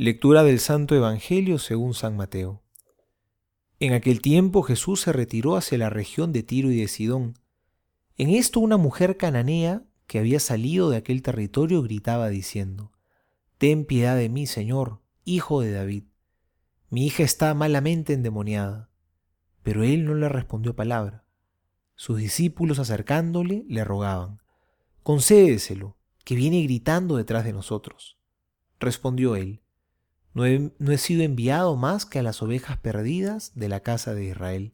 Lectura del Santo Evangelio según San Mateo. En aquel tiempo Jesús se retiró hacia la región de Tiro y de Sidón. En esto una mujer cananea que había salido de aquel territorio gritaba diciendo, Ten piedad de mí, Señor, hijo de David. Mi hija está malamente endemoniada. Pero él no le respondió palabra. Sus discípulos acercándole le rogaban, Concédeselo, que viene gritando detrás de nosotros. Respondió él, no he, sido enviado más que a las ovejas perdidas de la casa de Israel.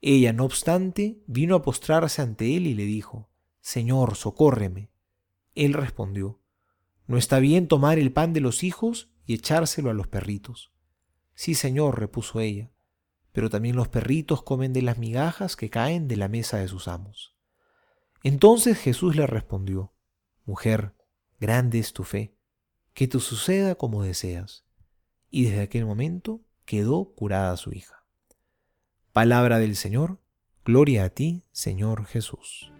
Ella, no obstante, vino a postrarse ante él y le dijo, Señor, socórreme. Él respondió, No está bien tomar el pan de los hijos y echárselo a los perritos. Sí, Señor, repuso ella, pero también los perritos comen de las migajas que caen de la mesa de sus amos. Entonces Jesús le respondió, Mujer, grande es tu fe, que te suceda como deseas y desde aquel momento quedó curada su hija. Palabra del Señor, gloria a ti, Señor Jesús.